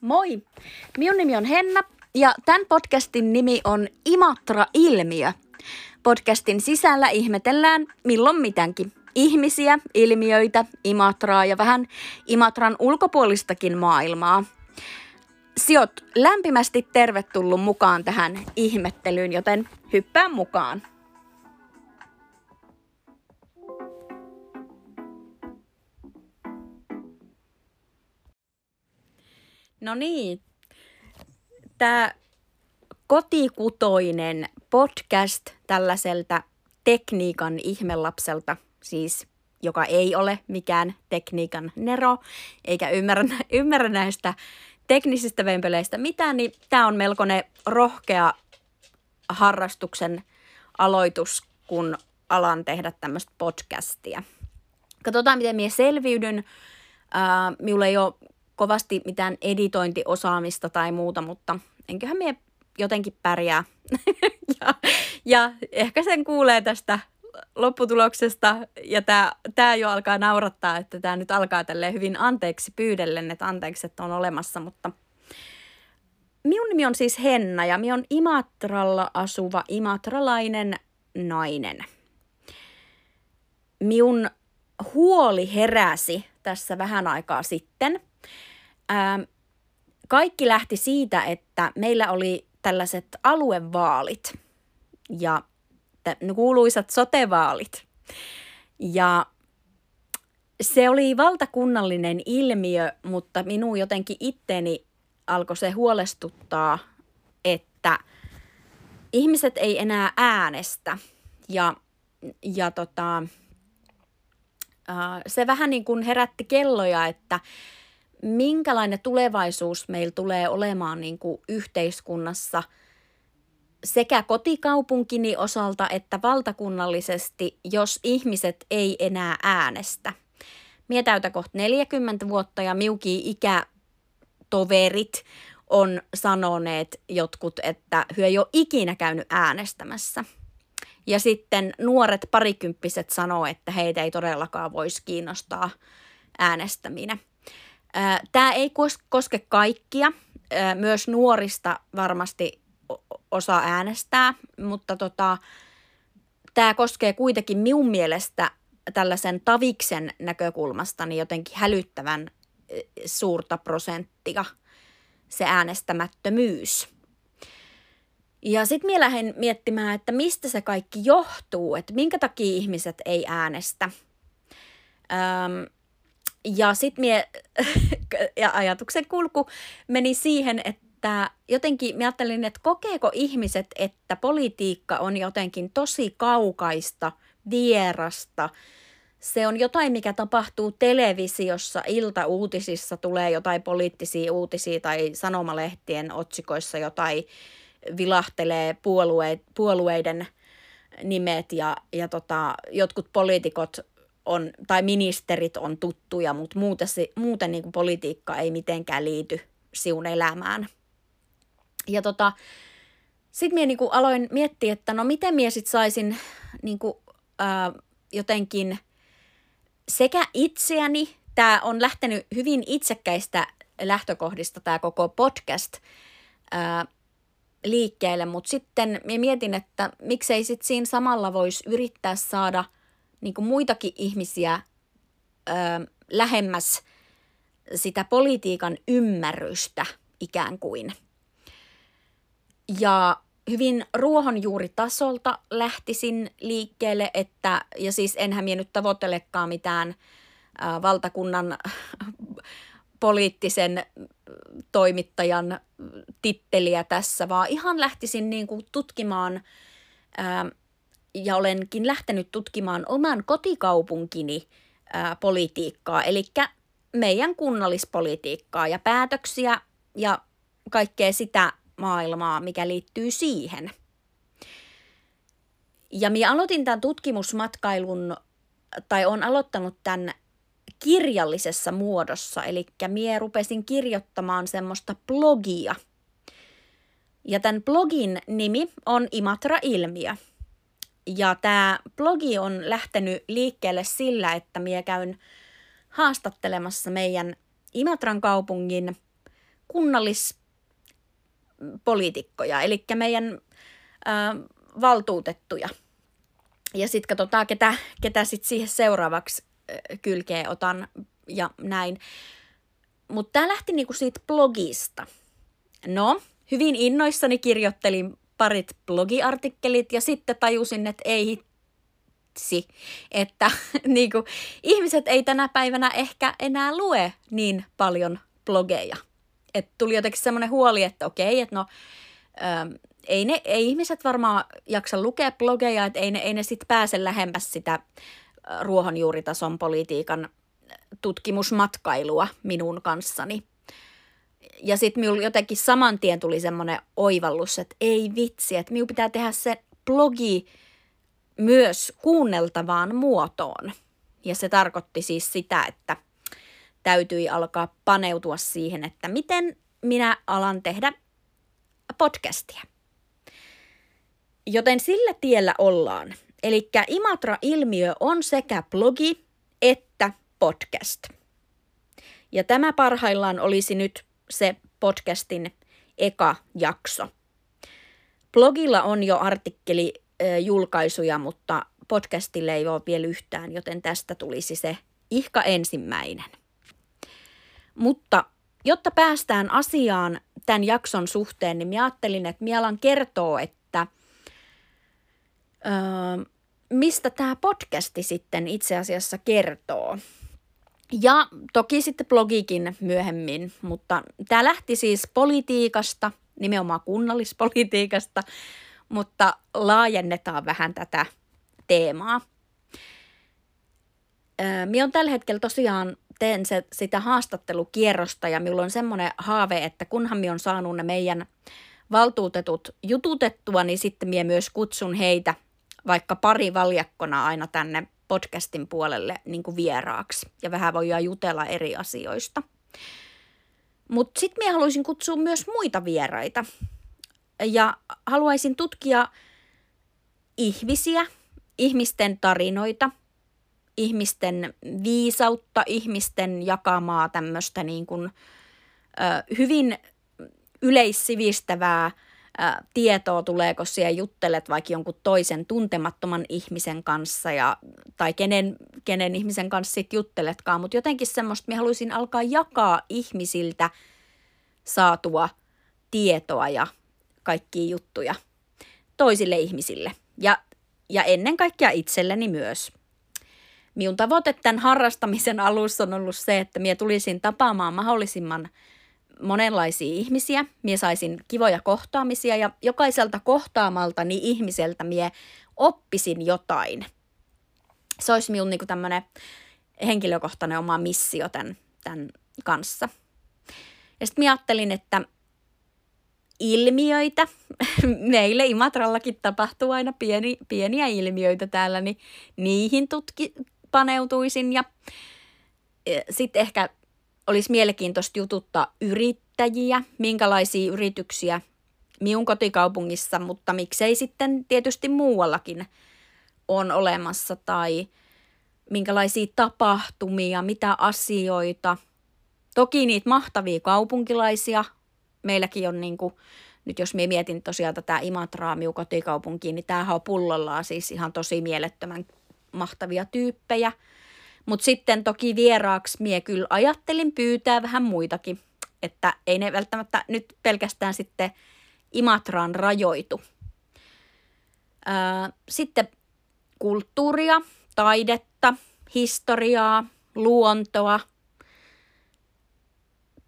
Moi! Minun nimi on Henna ja tämän podcastin nimi on Imatra-ilmiö. Podcastin sisällä ihmetellään milloin mitänkin. Ihmisiä, ilmiöitä, Imatraa ja vähän Imatran ulkopuolistakin maailmaa. Siot lämpimästi tervetullut mukaan tähän ihmettelyyn, joten hyppää mukaan. No niin, tämä kotikutoinen podcast tällaiselta tekniikan ihmelapselta, siis joka ei ole mikään tekniikan nero, eikä ymmärrä, ymmärrä näistä teknisistä vempeleistä mitään, niin tämä on melkoinen rohkea harrastuksen aloitus, kun alan tehdä tämmöistä podcastia. Katsotaan, miten minä selviydyn. Äh, minulla ei ole kovasti mitään editointiosaamista tai muuta, mutta enköhän mie jotenkin pärjää. ja, ja ehkä sen kuulee tästä lopputuloksesta, ja tämä tää jo alkaa naurattaa, että tämä nyt alkaa tälle hyvin anteeksi pyydellen, että anteeksi, että on olemassa, mutta minun nimi on siis Henna, ja minä on Imatralla asuva imatralainen nainen. Minun huoli heräsi tässä vähän aikaa sitten – kaikki lähti siitä, että meillä oli tällaiset aluevaalit ja kuuluisat sotevaalit. Ja se oli valtakunnallinen ilmiö, mutta minun jotenkin itteni alkoi se huolestuttaa, että ihmiset ei enää äänestä. Ja, ja tota, se vähän niin kuin herätti kelloja, että minkälainen tulevaisuus meillä tulee olemaan niin kuin yhteiskunnassa sekä kotikaupunkini osalta että valtakunnallisesti, jos ihmiset ei enää äänestä. Mie täytä kohta 40 vuotta ja miuki ikätoverit on sanoneet jotkut, että hyö ei ole ikinä käynyt äänestämässä. Ja sitten nuoret parikymppiset sanoo, että heitä ei todellakaan voisi kiinnostaa äänestäminen. Tämä ei koske kaikkia. Myös nuorista varmasti osaa äänestää, mutta tota, tämä koskee kuitenkin minun mielestä tällaisen taviksen näkökulmasta niin jotenkin hälyttävän suurta prosenttia se äänestämättömyys. Ja sitten minä lähden miettimään, että mistä se kaikki johtuu, että minkä takia ihmiset ei äänestä. Öm, ja sitten mie, ja ajatuksen kulku meni siihen, että jotenkin mä ajattelin, että kokeeko ihmiset, että politiikka on jotenkin tosi kaukaista, vierasta. Se on jotain, mikä tapahtuu televisiossa, iltauutisissa tulee jotain poliittisia uutisia tai sanomalehtien otsikoissa jotain vilahtelee puolueiden nimet ja, ja tota, jotkut poliitikot on, tai ministerit on tuttuja, mutta muuten, muuten niin kuin politiikka ei mitenkään liity siun elämään. Ja tota, sitten minä niin aloin miettiä, että no miten minä sitten saisin niin kuin, ää, jotenkin sekä itseäni, tämä on lähtenyt hyvin itsekkäistä lähtökohdista tämä koko podcast ää, liikkeelle, mutta sitten minä mietin, että miksei sitten siinä samalla voisi yrittää saada – niin kuin muitakin ihmisiä ö, lähemmäs sitä politiikan ymmärrystä ikään kuin. Ja hyvin ruohonjuuritasolta lähtisin liikkeelle, että, ja siis enhän minä nyt tavoittelekaan mitään ä, valtakunnan poliittisen toimittajan titteliä tässä, vaan ihan lähtisin niin kuin tutkimaan ja olenkin lähtenyt tutkimaan oman kotikaupunkini ää, politiikkaa, eli meidän kunnallispolitiikkaa ja päätöksiä ja kaikkea sitä maailmaa, mikä liittyy siihen. Ja minä aloitin tämän tutkimusmatkailun, tai on aloittanut tämän kirjallisessa muodossa, eli minä rupesin kirjoittamaan semmoista blogia. Ja tämän blogin nimi on Imatra-ilmiö – ja tämä blogi on lähtenyt liikkeelle sillä, että minä käyn haastattelemassa meidän Imatran kaupungin kunnallispoliitikkoja, eli meidän ää, valtuutettuja. Ja sitten katsotaan, ketä, ketä sitten siihen seuraavaksi kylkeen otan ja näin. Mutta tämä lähti niinku siitä blogista. No, hyvin innoissani kirjoittelin parit blogiartikkelit ja sitten tajusin, että ei hitsi, että niinku, ihmiset ei tänä päivänä ehkä enää lue niin paljon blogeja. Et tuli jotenkin semmoinen huoli, että okei, että no ö, ei, ne, ei ihmiset varmaan jaksa lukea blogeja, että ei ne, ei ne sitten pääse lähemmäs sitä ruohonjuuritason politiikan tutkimusmatkailua minun kanssani. Ja sitten minulla jotenkin saman tien tuli semmoinen oivallus, että ei vitsi, että minun pitää tehdä se blogi myös kuunneltavaan muotoon. Ja se tarkoitti siis sitä, että täytyi alkaa paneutua siihen, että miten minä alan tehdä podcastia. Joten sillä tiellä ollaan. Eli Imatra-ilmiö on sekä blogi että podcast. Ja tämä parhaillaan olisi nyt se podcastin eka jakso. Blogilla on jo artikkeli julkaisuja, mutta podcastille ei ole vielä yhtään, joten tästä tulisi se ihka ensimmäinen. Mutta jotta päästään asiaan tämän jakson suhteen, niin minä ajattelin, että minä alan kertoa, että öö, mistä tämä podcasti sitten itse asiassa kertoo. Ja toki sitten blogikin myöhemmin, mutta tämä lähti siis politiikasta, nimenomaan kunnallispolitiikasta, mutta laajennetaan vähän tätä teemaa. Minä on tällä hetkellä tosiaan teen se, sitä haastattelukierrosta ja minulla on semmoinen haave, että kunhan minä on saanut ne meidän valtuutetut jututettua, niin sitten minä myös kutsun heitä vaikka pari valjakkona aina tänne podcastin puolelle niin kuin vieraaksi ja vähän voidaan jutella eri asioista. Mutta sitten minä haluaisin kutsua myös muita vieraita ja haluaisin tutkia ihmisiä, ihmisten tarinoita, ihmisten viisautta, ihmisten jakamaa tämmöistä niin hyvin yleissivistävää ää, tietoa, tuleeko siellä juttelet vaikka jonkun toisen tuntemattoman ihmisen kanssa ja, tai kenen, kenen ihmisen kanssa sitten jutteletkaan, mutta jotenkin semmoista, minä haluaisin alkaa jakaa ihmisiltä saatua tietoa ja kaikkia juttuja toisille ihmisille ja, ja ennen kaikkea itselleni myös. Minun tavoite tämän harrastamisen alussa on ollut se, että minä tulisin tapaamaan mahdollisimman – monenlaisia ihmisiä, mie saisin kivoja kohtaamisia ja jokaiselta kohtaamaltani ihmiseltä mie oppisin jotain. Se olisi minun niin tämmöinen henkilökohtainen oma missio tämän, tämän kanssa. Ja sitten ajattelin, että ilmiöitä, meille Imatrallakin tapahtuu aina pieni, pieniä ilmiöitä täällä, niin niihin tutki, paneutuisin ja e, sitten ehkä olisi mielenkiintoista jututtaa yrittäjiä, minkälaisia yrityksiä minun kotikaupungissa, mutta miksei sitten tietysti muuallakin on olemassa tai minkälaisia tapahtumia, mitä asioita. Toki niitä mahtavia kaupunkilaisia. Meilläkin on niin kuin, nyt jos minä mietin tosiaan tätä Imatraa minun kotikaupunkiin, niin tämähän on pullollaan siis ihan tosi mielettömän mahtavia tyyppejä – mutta sitten toki vieraaksi mie kyllä ajattelin pyytää vähän muitakin, että ei ne välttämättä nyt pelkästään sitten Imatraan rajoitu. Sitten kulttuuria, taidetta, historiaa, luontoa.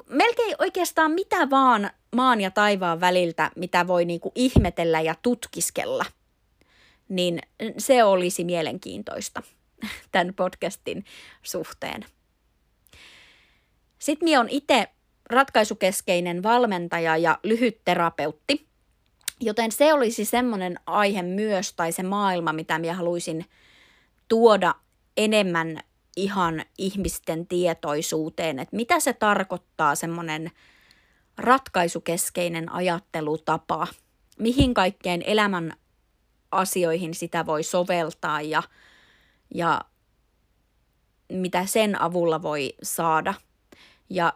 Melkein oikeastaan mitä vaan maan ja taivaan väliltä, mitä voi niinku ihmetellä ja tutkiskella, niin se olisi mielenkiintoista tämän podcastin suhteen. Sitten minä olen itse ratkaisukeskeinen valmentaja ja lyhytterapeutti, joten se olisi semmoinen aihe myös tai se maailma, mitä minä haluaisin tuoda enemmän ihan ihmisten tietoisuuteen, että mitä se tarkoittaa semmoinen ratkaisukeskeinen ajattelutapa, mihin kaikkeen elämän asioihin sitä voi soveltaa ja – ja mitä sen avulla voi saada. Ja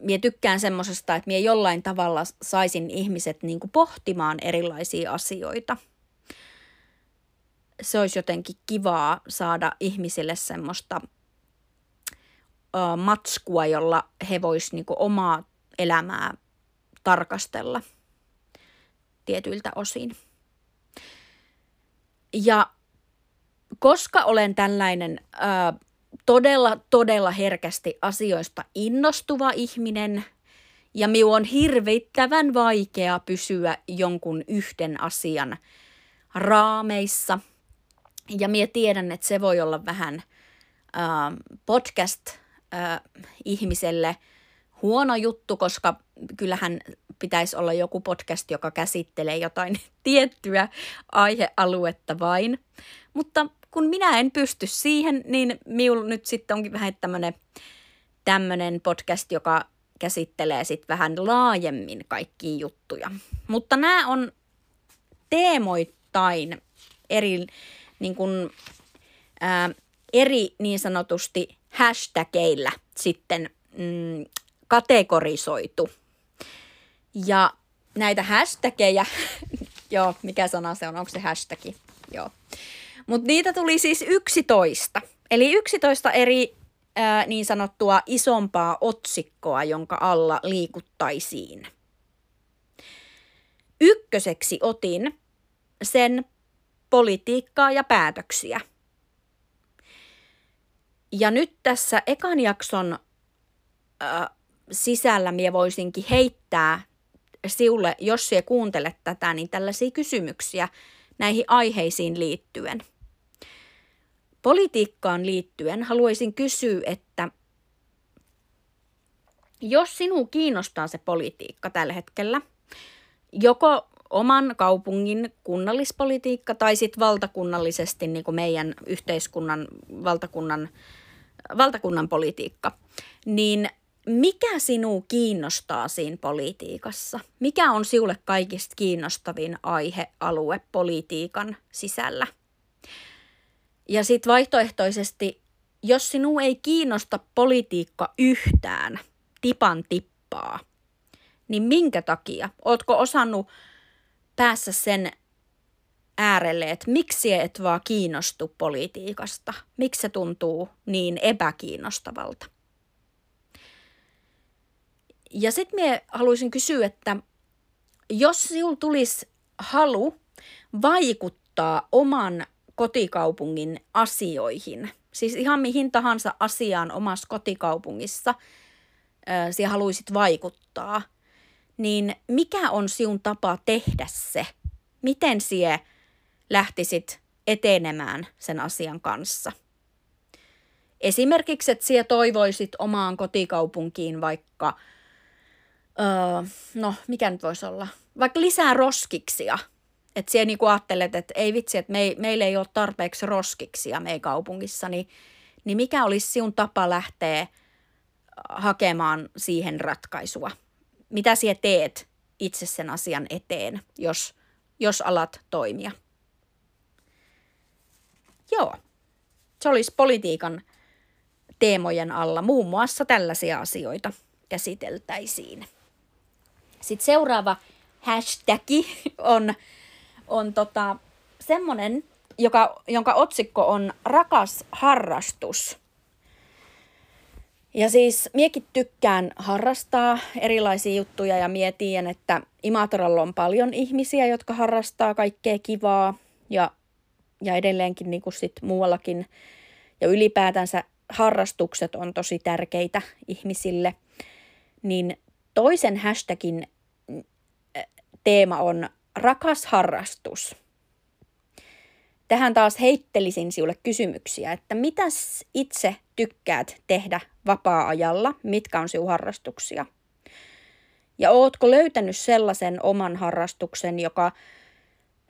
mie tykkään semmoisesta, että mie jollain tavalla saisin ihmiset niin kuin pohtimaan erilaisia asioita. Se olisi jotenkin kivaa saada ihmisille semmoista ö, matskua, jolla he vois niin omaa elämää tarkastella tietyiltä osin. Ja koska olen tällainen ö, todella, todella herkästi asioista innostuva ihminen ja minun on hirvittävän vaikea pysyä jonkun yhden asian raameissa. Ja minä tiedän, että se voi olla vähän äh, podcast-ihmiselle huono juttu, koska kyllähän pitäisi olla joku podcast, joka käsittelee jotain tiettyä aihealuetta vain. Mutta kun minä en pysty siihen, niin minulla nyt sitten onkin vähän tämmöinen tämmöinen podcast, joka käsittelee sitten vähän laajemmin kaikkia juttuja. Mutta nämä on teemoittain eri, niin kun, ää, eri niin sanotusti hashtageilla sitten mm, kategorisoitu. Ja näitä hashtageja, joo, mikä sana se on, onko se hashtagi? Joo. Mutta niitä tuli siis 11. Eli 11 eri ää, niin sanottua isompaa otsikkoa, jonka alla liikuttaisiin. Ykköseksi otin sen politiikkaa ja päätöksiä. Ja nyt tässä ekan jakson sisällä minä voisinkin heittää siulle, jos sinä kuuntelet tätä, niin tällaisia kysymyksiä näihin aiheisiin liittyen – Politiikkaan liittyen haluaisin kysyä, että jos sinua kiinnostaa se politiikka tällä hetkellä, joko oman kaupungin kunnallispolitiikka tai sitten valtakunnallisesti niin kuin meidän yhteiskunnan valtakunnan, valtakunnan politiikka, niin mikä sinua kiinnostaa siinä politiikassa? Mikä on sinulle kaikista kiinnostavin aihealue politiikan sisällä? Ja sitten vaihtoehtoisesti, jos sinua ei kiinnosta politiikka yhtään, tipan tippaa, niin minkä takia? Ootko osannut päässä sen äärelle, että miksi et vaan kiinnostu politiikasta? Miksi se tuntuu niin epäkiinnostavalta? Ja sitten minä haluaisin kysyä, että jos sinulla tulisi halu vaikuttaa oman kotikaupungin asioihin. Siis ihan mihin tahansa asiaan omassa kotikaupungissa sinä haluaisit vaikuttaa. Niin mikä on sinun tapa tehdä se? Miten sinä lähtisit etenemään sen asian kanssa? Esimerkiksi, että sinä toivoisit omaan kotikaupunkiin vaikka, öö, no mikä nyt voisi olla, vaikka lisää roskiksia – että siellä niinku ajattelet, että ei vitsi, että me, meillä ei ole tarpeeksi roskiksia meidän kaupungissa, niin, niin mikä olisi sinun tapa lähteä hakemaan siihen ratkaisua? Mitä sinä teet itse sen asian eteen, jos, jos alat toimia? Joo, se olisi politiikan teemojen alla. Muun muassa tällaisia asioita käsiteltäisiin. Sitten seuraava hashtagi on on tota, semmoinen, joka, jonka otsikko on Rakas harrastus. Ja siis miekin tykkään harrastaa erilaisia juttuja ja mietin, että Imatralla on paljon ihmisiä, jotka harrastaa kaikkea kivaa ja, ja edelleenkin niin kuin sit muuallakin. Ja ylipäätänsä harrastukset on tosi tärkeitä ihmisille. Niin toisen hashtagin teema on rakas harrastus. Tähän taas heittelisin sinulle kysymyksiä, että mitäs itse tykkäät tehdä vapaa-ajalla, mitkä on sinun harrastuksia? Ja ootko löytänyt sellaisen oman harrastuksen, joka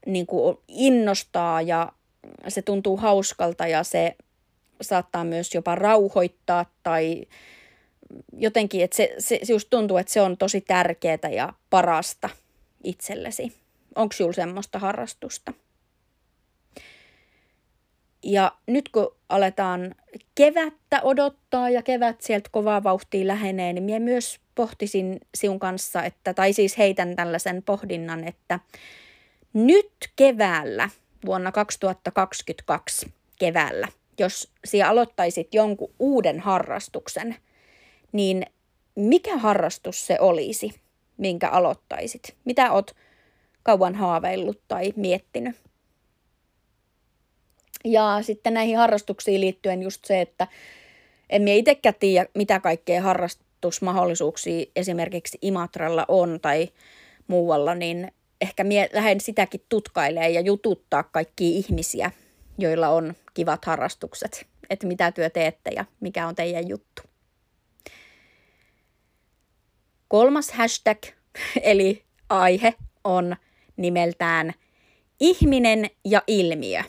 niin kuin innostaa ja se tuntuu hauskalta ja se saattaa myös jopa rauhoittaa tai jotenkin, että se, se just tuntuu, että se on tosi tärkeää ja parasta itsellesi. Onko sinulla semmoista harrastusta? Ja nyt kun aletaan kevättä odottaa ja kevät sieltä kovaa vauhtia lähenee, niin minä myös pohtisin sinun kanssa, että, tai siis heitän tällaisen pohdinnan, että nyt keväällä, vuonna 2022 keväällä, jos sinä aloittaisit jonkun uuden harrastuksen, niin mikä harrastus se olisi, minkä aloittaisit? Mitä oot kauan haaveillut tai miettinyt? Ja sitten näihin harrastuksiin liittyen just se, että en minä itsekään tiedä, mitä kaikkea harrastusmahdollisuuksia esimerkiksi Imatralla on tai muualla, niin ehkä minä lähden sitäkin tutkailemaan ja jututtaa kaikkia ihmisiä, joilla on kivat harrastukset, että mitä työ teette ja mikä on teidän juttu. Kolmas hashtag, eli aihe, on nimeltään ihminen ja ilmiö.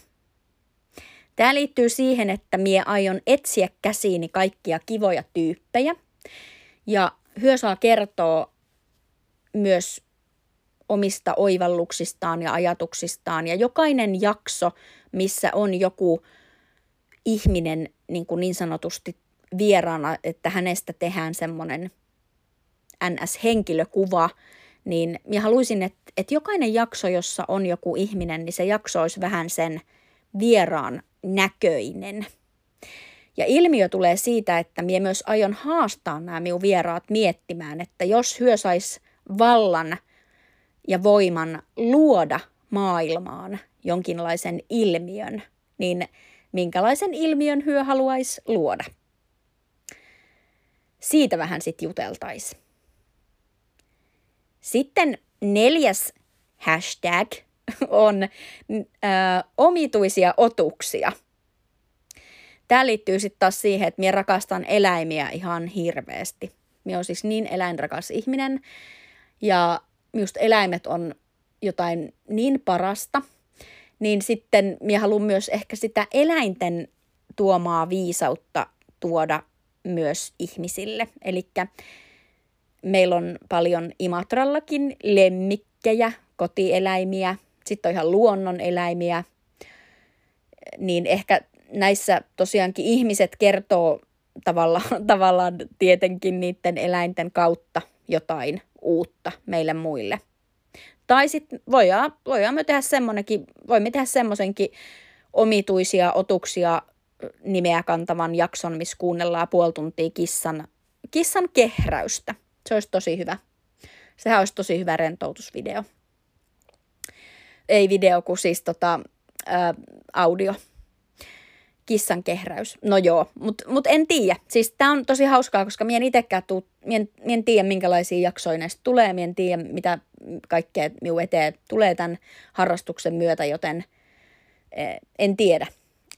Tämä liittyy siihen, että mie aion etsiä käsiini kaikkia kivoja tyyppejä. Ja hyö saa kertoa myös omista oivalluksistaan ja ajatuksistaan. Ja jokainen jakso, missä on joku ihminen niin, kuin niin sanotusti vieraana, että hänestä tehdään semmoinen NS-henkilökuva, niin minä haluaisin, että, että jokainen jakso, jossa on joku ihminen, niin se jakso olisi vähän sen vieraan näköinen. Ja ilmiö tulee siitä, että minä myös aion haastaa nämä minun vieraat miettimään, että jos hyö sais vallan ja voiman luoda maailmaan jonkinlaisen ilmiön, niin minkälaisen ilmiön hyö haluaisi luoda? Siitä vähän sitten juteltaisiin. Sitten neljäs hashtag on ö, omituisia otuksia. Tämä liittyy sitten taas siihen, että minä rakastan eläimiä ihan hirveästi. Minä olen siis niin eläinrakas ihminen ja just eläimet on jotain niin parasta, niin sitten minä haluan myös ehkä sitä eläinten tuomaa viisautta tuoda myös ihmisille. Eli meillä on paljon Imatrallakin lemmikkejä, kotieläimiä, sitten on ihan luonnon eläimiä, niin ehkä näissä tosiaankin ihmiset kertoo tavallaan, tavallaan tietenkin niiden eläinten kautta jotain uutta meille muille. Tai sitten voidaan, voidaan me tehdä semmoinenkin, voimme tehdä semmoisenkin omituisia otuksia nimeä kantavan jakson, missä kuunnellaan puoli tuntia kissan, kissan kehräystä. Se olisi tosi hyvä. Sehän olisi tosi hyvä rentoutusvideo ei video, kuin siis tota, ää, audio. Kissan kehräys. No joo, mutta mut en tiedä. Siis tää on tosi hauskaa, koska mien itsekään tuu, mien, mien tiedä minkälaisia jaksoja näistä tulee, mien tiedä mitä kaikkea minun eteen tulee tämän harrastuksen myötä, joten eh, en tiedä.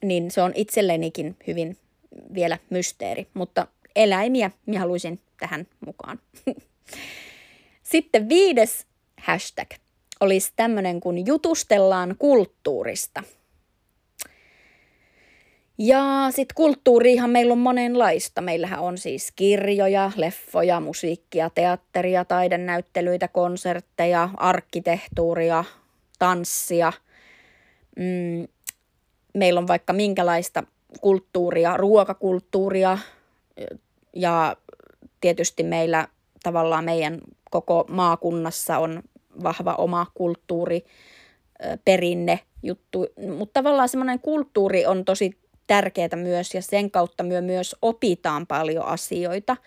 Niin se on itsellenikin hyvin vielä mysteeri, mutta eläimiä minä haluaisin tähän mukaan. Sitten viides hashtag – olisi tämmöinen, kun jutustellaan kulttuurista. Ja sitten kulttuuriihan meillä on monenlaista. Meillähän on siis kirjoja, leffoja, musiikkia, teatteria, taidenäyttelyitä, konsertteja, arkkitehtuuria, tanssia. Mm, meillä on vaikka minkälaista kulttuuria, ruokakulttuuria ja tietysti meillä tavallaan meidän koko maakunnassa on vahva oma kulttuuri, perinne juttu, mutta tavallaan semmoinen kulttuuri on tosi tärkeää myös ja sen kautta myö myös opitaan paljon asioita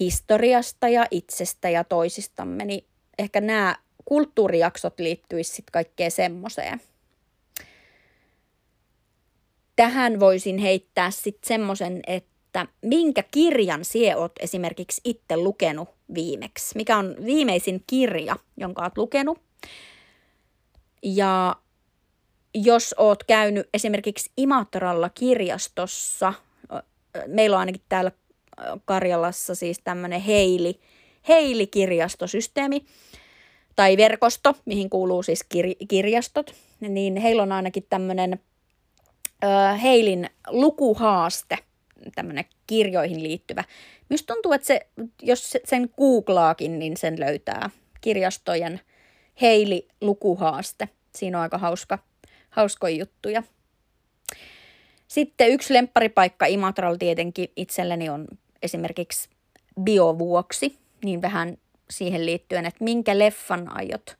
historiasta ja itsestä ja toisistamme, niin ehkä nämä kulttuurijaksot liittyisivät sitten kaikkeen semmoiseen. Tähän voisin heittää sitten semmoisen, että minkä kirjan sie oot esimerkiksi itse lukenut viimeksi? Mikä on viimeisin kirja, jonka olet lukenut? Ja jos oot käynyt esimerkiksi Imatralla kirjastossa, meillä on ainakin täällä Karjalassa siis tämmöinen Heili, Heili-kirjastosysteemi tai verkosto, mihin kuuluu siis kir- kirjastot, niin heillä on ainakin tämmöinen Heilin lukuhaaste, tämmöinen kirjoihin liittyvä, Minusta tuntuu, että se, jos sen googlaakin, niin sen löytää kirjastojen Heili lukuhaaste. Siinä on aika hauska, hauskoja juttuja. Sitten yksi lempparipaikka Imatralla tietenkin itselleni on esimerkiksi biovuoksi, niin vähän siihen liittyen, että minkä leffan aiot,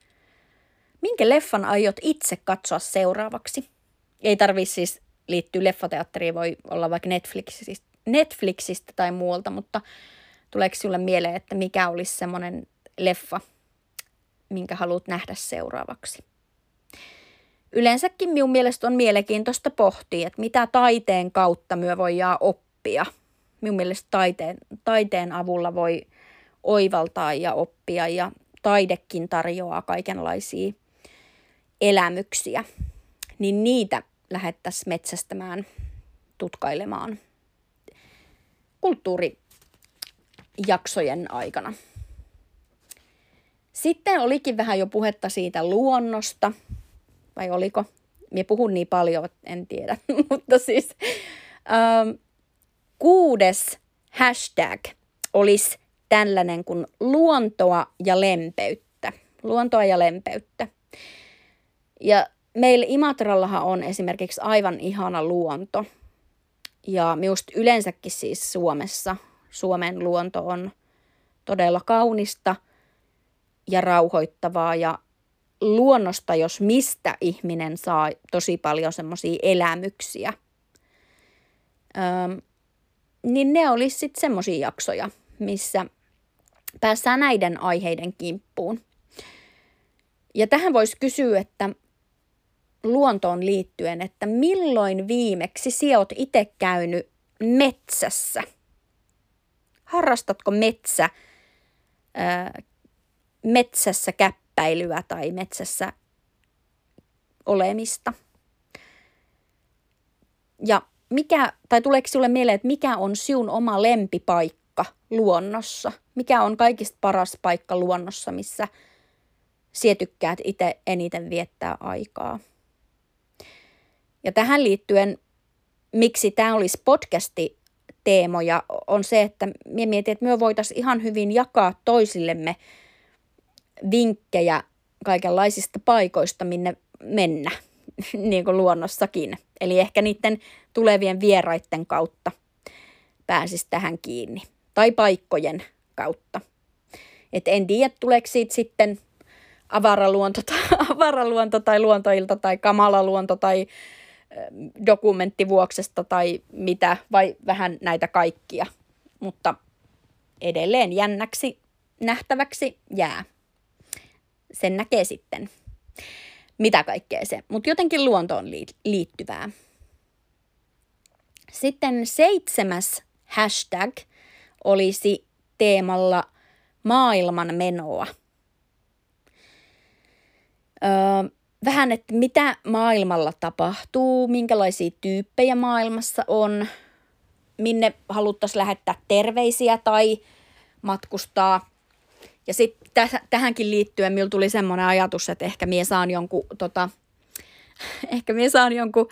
minkä leffan aiot itse katsoa seuraavaksi. Ei tarvi siis liittyä leffateatteriin, voi olla vaikka Netflixistä, Netflixistä tai muualta, mutta tuleeko sinulle mieleen, että mikä olisi semmoinen leffa, minkä haluat nähdä seuraavaksi? Yleensäkin minun mielestä on mielenkiintoista pohtia, että mitä taiteen kautta myö voidaan oppia. Minun mielestä taiteen, taiteen avulla voi oivaltaa ja oppia ja taidekin tarjoaa kaikenlaisia elämyksiä. Niin niitä lähettäisiin metsästämään, tutkailemaan kulttuurijaksojen aikana. Sitten olikin vähän jo puhetta siitä luonnosta, vai oliko? Minä puhun niin paljon, en tiedä, mutta siis ähm, kuudes hashtag olisi tällainen kuin luontoa ja lempeyttä. Luontoa ja lempeyttä. Ja meillä Imatrallahan on esimerkiksi aivan ihana luonto. Ja minusta yleensäkin siis Suomessa, Suomen luonto on todella kaunista ja rauhoittavaa ja luonnosta, jos mistä ihminen saa tosi paljon semmoisia elämyksiä. Öm, niin ne olisi sitten semmoisia jaksoja, missä päässään näiden aiheiden kimppuun. Ja tähän voisi kysyä, että luontoon liittyen, että milloin viimeksi sinä olet itse käynyt metsässä? Harrastatko metsä, ää, metsässä käppäilyä tai metsässä olemista? Ja mikä, tai tuleeko sinulle mieleen, että mikä on sinun oma lempipaikka luonnossa? Mikä on kaikista paras paikka luonnossa, missä sinä tykkäät itse eniten viettää aikaa? Ja tähän liittyen, miksi tämä olisi podcasti teemoja, on se, että minä mietin, että me voitaisiin ihan hyvin jakaa toisillemme vinkkejä kaikenlaisista paikoista, minne mennä, niin kuin luonnossakin. Eli ehkä niiden tulevien vieraiden kautta pääsisi tähän kiinni. Tai paikkojen kautta. Et en tiedä, tuleeko siitä sitten avaraluonto tai, avaraluonto tai luontoilta tai kamala luonto tai dokumenttivuoksesta tai mitä, vai vähän näitä kaikkia. Mutta edelleen jännäksi nähtäväksi jää. Sen näkee sitten, mitä kaikkea se, mutta jotenkin luontoon liittyvää. Sitten seitsemäs hashtag olisi teemalla maailman menoa. Öö, vähän, että mitä maailmalla tapahtuu, minkälaisia tyyppejä maailmassa on, minne haluttaisiin lähettää terveisiä tai matkustaa. Ja sitten täh- tähänkin liittyen minulla tuli semmoinen ajatus, että ehkä minä saan jonkun, tota, ehkä minä saan jonkun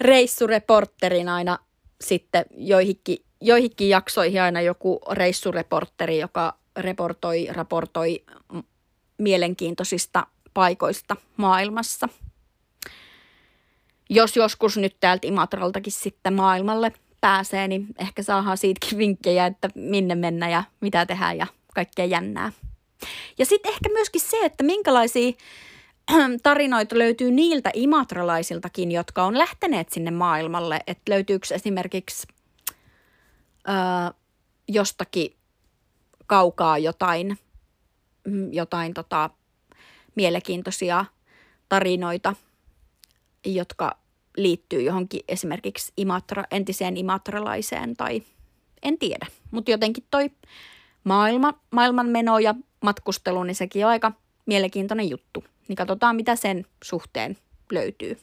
reissureporterin aina sitten joihinkin, joihinkin jaksoihin aina joku reissureporteri, joka reportoi, raportoi mielenkiintoisista paikoista maailmassa. Jos joskus nyt täältä Imatraltakin sitten maailmalle pääsee, niin ehkä saadaan siitäkin vinkkejä, että minne mennä ja mitä tehdään ja kaikkea jännää. Ja sitten ehkä myöskin se, että minkälaisia tarinoita löytyy niiltä imatralaisiltakin, jotka on lähteneet sinne maailmalle. Että löytyykö esimerkiksi ää, jostakin kaukaa jotain, mm, jotain tota, mielenkiintoisia tarinoita, jotka liittyy johonkin esimerkiksi Imatra, entiseen imatralaiseen tai en tiedä. Mutta jotenkin toi maailma, maailman meno ja matkustelu, niin sekin on aika mielenkiintoinen juttu. Niin katsotaan, mitä sen suhteen löytyy.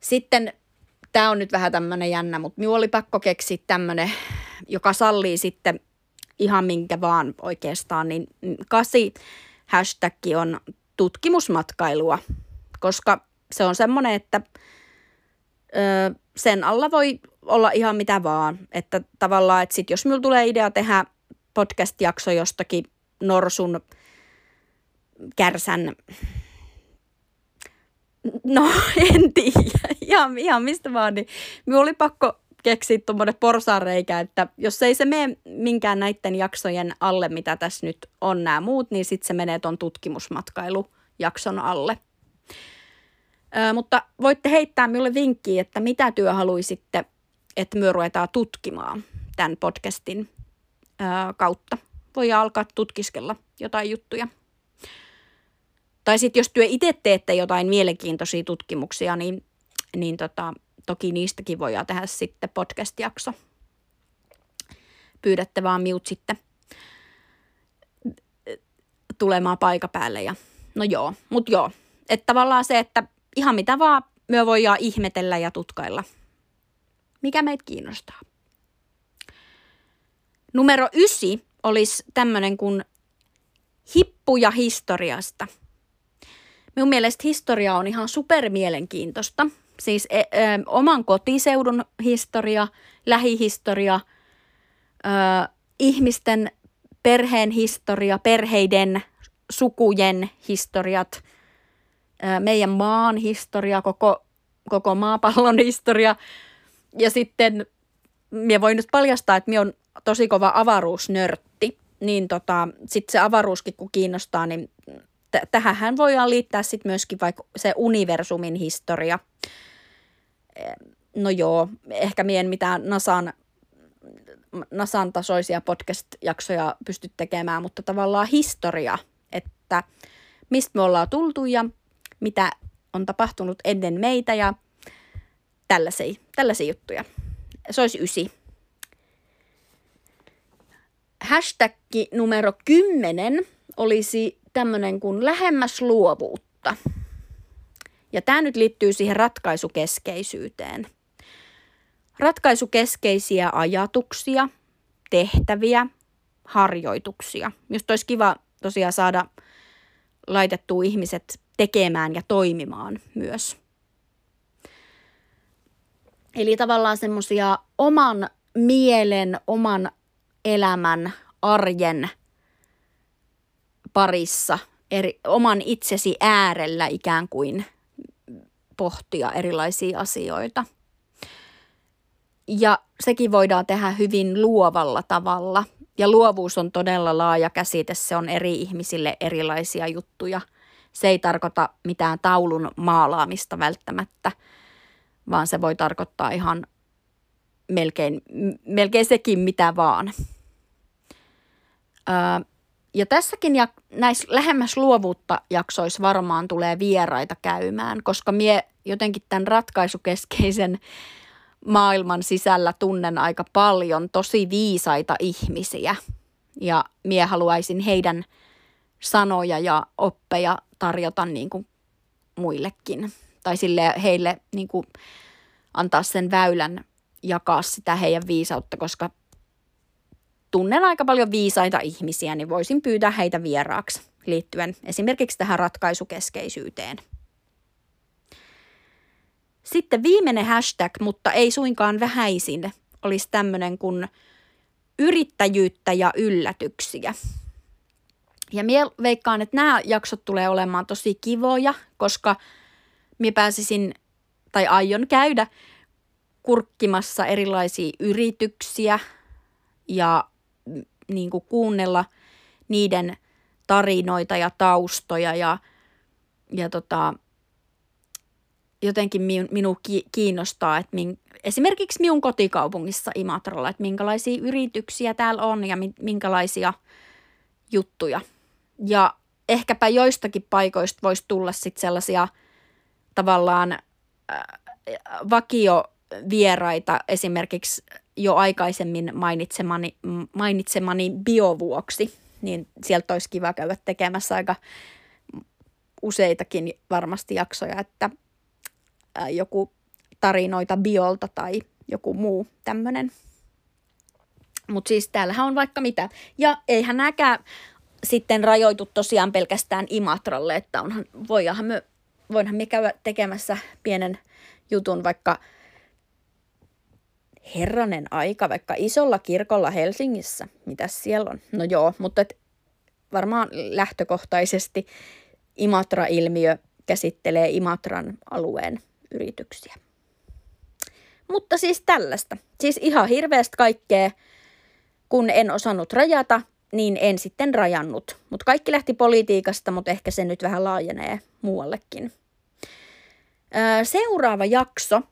Sitten tämä on nyt vähän tämmöinen jännä, mutta minulla oli pakko keksiä tämmöinen, joka sallii sitten ihan minkä vaan oikeastaan, niin kasi hashtag on tutkimusmatkailua, koska se on semmoinen, että ö, sen alla voi olla ihan mitä vaan. Että tavallaan, että sit jos minulla tulee idea tehdä podcast-jakso jostakin norsun kärsän No, en tiedä. Ihan, ihan mistä vaan. Niin. Minulla oli pakko keksiä tuommoinen porsareikä, että jos ei se mene minkään näiden jaksojen alle, mitä tässä nyt on nämä muut, niin sitten se menee tuon tutkimusmatkailujakson alle. Ö, mutta voitte heittää minulle vinkkiä, että mitä työ haluaisitte, että me ruvetaan tutkimaan tämän podcastin ö, kautta. Voi alkaa tutkiskella jotain juttuja. Tai sitten jos työ itse teette jotain mielenkiintoisia tutkimuksia, niin, niin tota, toki niistäkin voidaan tehdä sitten podcast-jakso. Pyydätte vaan miut sitten tulemaan paika päälle ja no joo, mut joo. Että tavallaan se, että ihan mitä vaan me voidaan ihmetellä ja tutkailla. Mikä meitä kiinnostaa. Numero ysi olisi tämmöinen kuin hippuja historiasta. Minun mielestä historia on ihan supermielenkiintoista. Siis e, e, oman kotiseudun historia, lähihistoria, ö, ihmisten perheen historia, perheiden, sukujen historiat, ö, meidän maan historia, koko, koko maapallon historia. Ja sitten minä voin nyt paljastaa, että minä on tosi kova avaruusnörtti, niin tota, sitten se avaruuskin kun kiinnostaa, niin t- tähän voidaan liittää sitten myöskin vaikka se universumin historia. No joo, ehkä mien mitään Nasan, Nasan tasoisia podcast-jaksoja pysty tekemään, mutta tavallaan historia, että mistä me ollaan tultu ja mitä on tapahtunut ennen meitä ja tällaisia, tällaisia juttuja. Se olisi ysi. Hashtag numero 10 olisi tämmöinen kuin lähemmäs luovuutta. Ja tämä nyt liittyy siihen ratkaisukeskeisyyteen. Ratkaisukeskeisiä ajatuksia, tehtäviä, harjoituksia. Just olisi kiva tosiaan saada laitettua ihmiset tekemään ja toimimaan myös. Eli tavallaan semmoisia oman mielen, oman elämän, arjen parissa, eri, oman itsesi äärellä ikään kuin pohtia erilaisia asioita. Ja sekin voidaan tehdä hyvin luovalla tavalla. Ja luovuus on todella laaja käsite, se on eri ihmisille erilaisia juttuja. Se ei tarkoita mitään taulun maalaamista välttämättä, vaan se voi tarkoittaa ihan melkein, melkein sekin mitä vaan. Öö, ja tässäkin ja näissä lähemmäs luovuutta jaksoissa varmaan tulee vieraita käymään, koska mie jotenkin tämän ratkaisukeskeisen maailman sisällä tunnen aika paljon tosi viisaita ihmisiä. Ja mie haluaisin heidän sanoja ja oppeja tarjota niin kuin muillekin. Tai sille heille niin kuin antaa sen väylän jakaa sitä heidän viisautta, koska tunnen aika paljon viisaita ihmisiä, niin voisin pyytää heitä vieraaksi liittyen esimerkiksi tähän ratkaisukeskeisyyteen. Sitten viimeinen hashtag, mutta ei suinkaan vähäisin, olisi tämmöinen kuin yrittäjyyttä ja yllätyksiä. Ja minä veikkaan, että nämä jaksot tulee olemaan tosi kivoja, koska minä pääsisin tai aion käydä kurkkimassa erilaisia yrityksiä ja niin kuin kuunnella niiden tarinoita ja taustoja ja, ja tota, jotenkin minua kiinnostaa, että min, esimerkiksi minun kotikaupungissa Imatralla, että minkälaisia yrityksiä täällä on ja minkälaisia juttuja. Ja ehkäpä joistakin paikoista voisi tulla sitten sellaisia tavallaan äh, vakiovieraita esimerkiksi jo aikaisemmin mainitsemani, mainitsemani biovuoksi, niin sieltä olisi kiva käydä tekemässä aika useitakin varmasti jaksoja, että joku tarinoita biolta tai joku muu tämmöinen. Mutta siis täällähän on vaikka mitä. Ja eihän näkään sitten rajoitu tosiaan pelkästään Imatralle, että onhan, voihan me, voinhan me käydä tekemässä pienen jutun vaikka – herranen aika, vaikka isolla kirkolla Helsingissä. mitä siellä on? No joo, mutta et varmaan lähtökohtaisesti Imatra-ilmiö käsittelee Imatran alueen yrityksiä. Mutta siis tällaista. Siis ihan hirveästi kaikkea, kun en osannut rajata, niin en sitten rajannut. Mutta kaikki lähti politiikasta, mutta ehkä se nyt vähän laajenee muuallekin. Seuraava jakso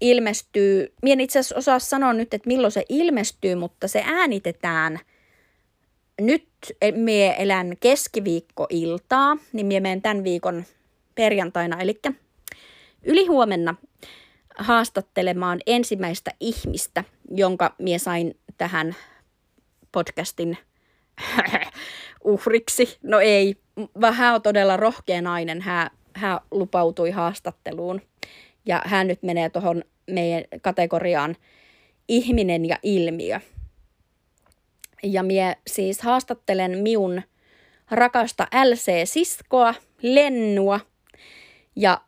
ilmestyy, mien itse asiassa osaa sanoa nyt, että milloin se ilmestyy, mutta se äänitetään nyt, mie elän keskiviikkoiltaa, niin mie menen tämän viikon perjantaina, eli ylihuomenna haastattelemaan ensimmäistä ihmistä, jonka mie sain tähän podcastin uhriksi. No ei, vaan hän on todella rohkea nainen. Hän, hän lupautui haastatteluun ja hän nyt menee tuohon meidän kategoriaan ihminen ja ilmiö. Ja mie siis haastattelen miun rakasta LC-siskoa, Lennua, ja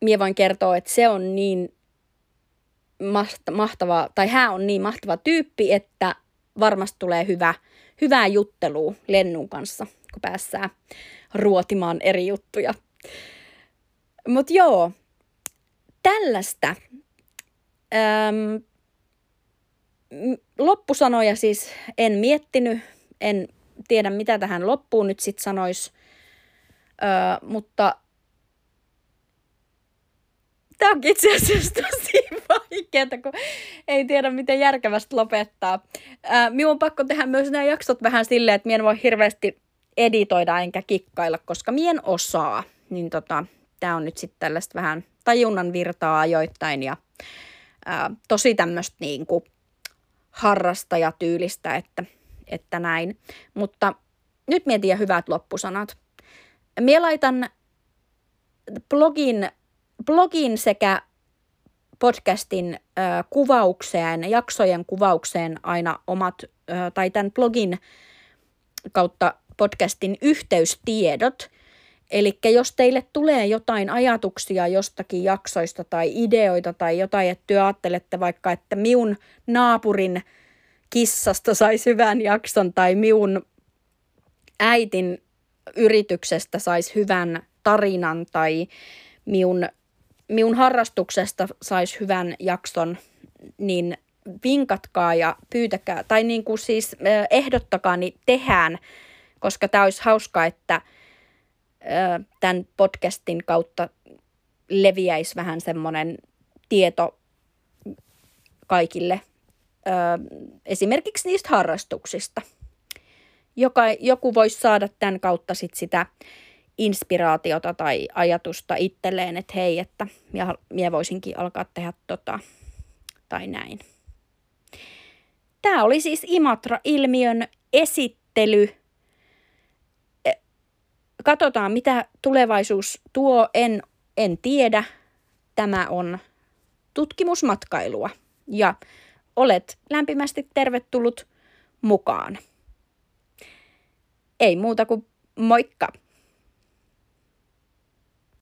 mie voin kertoa, että se on niin mahtava, tai hän on niin mahtava tyyppi, että varmasti tulee hyvä, hyvää juttelua Lennun kanssa, kun päässään ruotimaan eri juttuja. Mutta joo, tällaista. Öm, loppusanoja siis en miettinyt, en tiedä mitä tähän loppuun nyt sitten sanois, öö, mutta tämä onkin itse asiassa tosi vaikeaa, kun ei tiedä miten järkevästi lopettaa. Öö, minun on pakko tehdä myös nämä jaksot vähän silleen, että minä en voi hirveästi editoida enkä kikkailla, koska mien osaa. Niin tota, tämä on nyt sitten tällaista vähän tajunnan virtaa ajoittain ja ää, tosi tämmöistä niin kuin harrastajatyylistä, että, että näin. Mutta nyt mietin hyvät loppusanat. Mie laitan blogin, blogin sekä podcastin ö, kuvaukseen, jaksojen kuvaukseen aina omat, ö, tai tämän blogin kautta podcastin yhteystiedot – Eli jos teille tulee jotain ajatuksia jostakin jaksoista tai ideoita tai jotain, että työ ajattelette vaikka, että miun naapurin kissasta saisi hyvän jakson tai miun äitin yrityksestä saisi hyvän tarinan tai miun, miun harrastuksesta saisi hyvän jakson, niin vinkatkaa ja pyytäkää, tai niin kuin siis ehdottakaa, niin tehdään, koska tämä olisi hauska, että – tämän podcastin kautta leviäisi vähän semmoinen tieto kaikille esimerkiksi niistä harrastuksista. Joka, joku voisi saada tämän kautta sit sitä inspiraatiota tai ajatusta itselleen, että hei, että minä voisinkin alkaa tehdä tota tai näin. Tämä oli siis Imatra-ilmiön esittely katsotaan, mitä tulevaisuus tuo, en, en tiedä. Tämä on tutkimusmatkailua ja olet lämpimästi tervetullut mukaan. Ei muuta kuin moikka!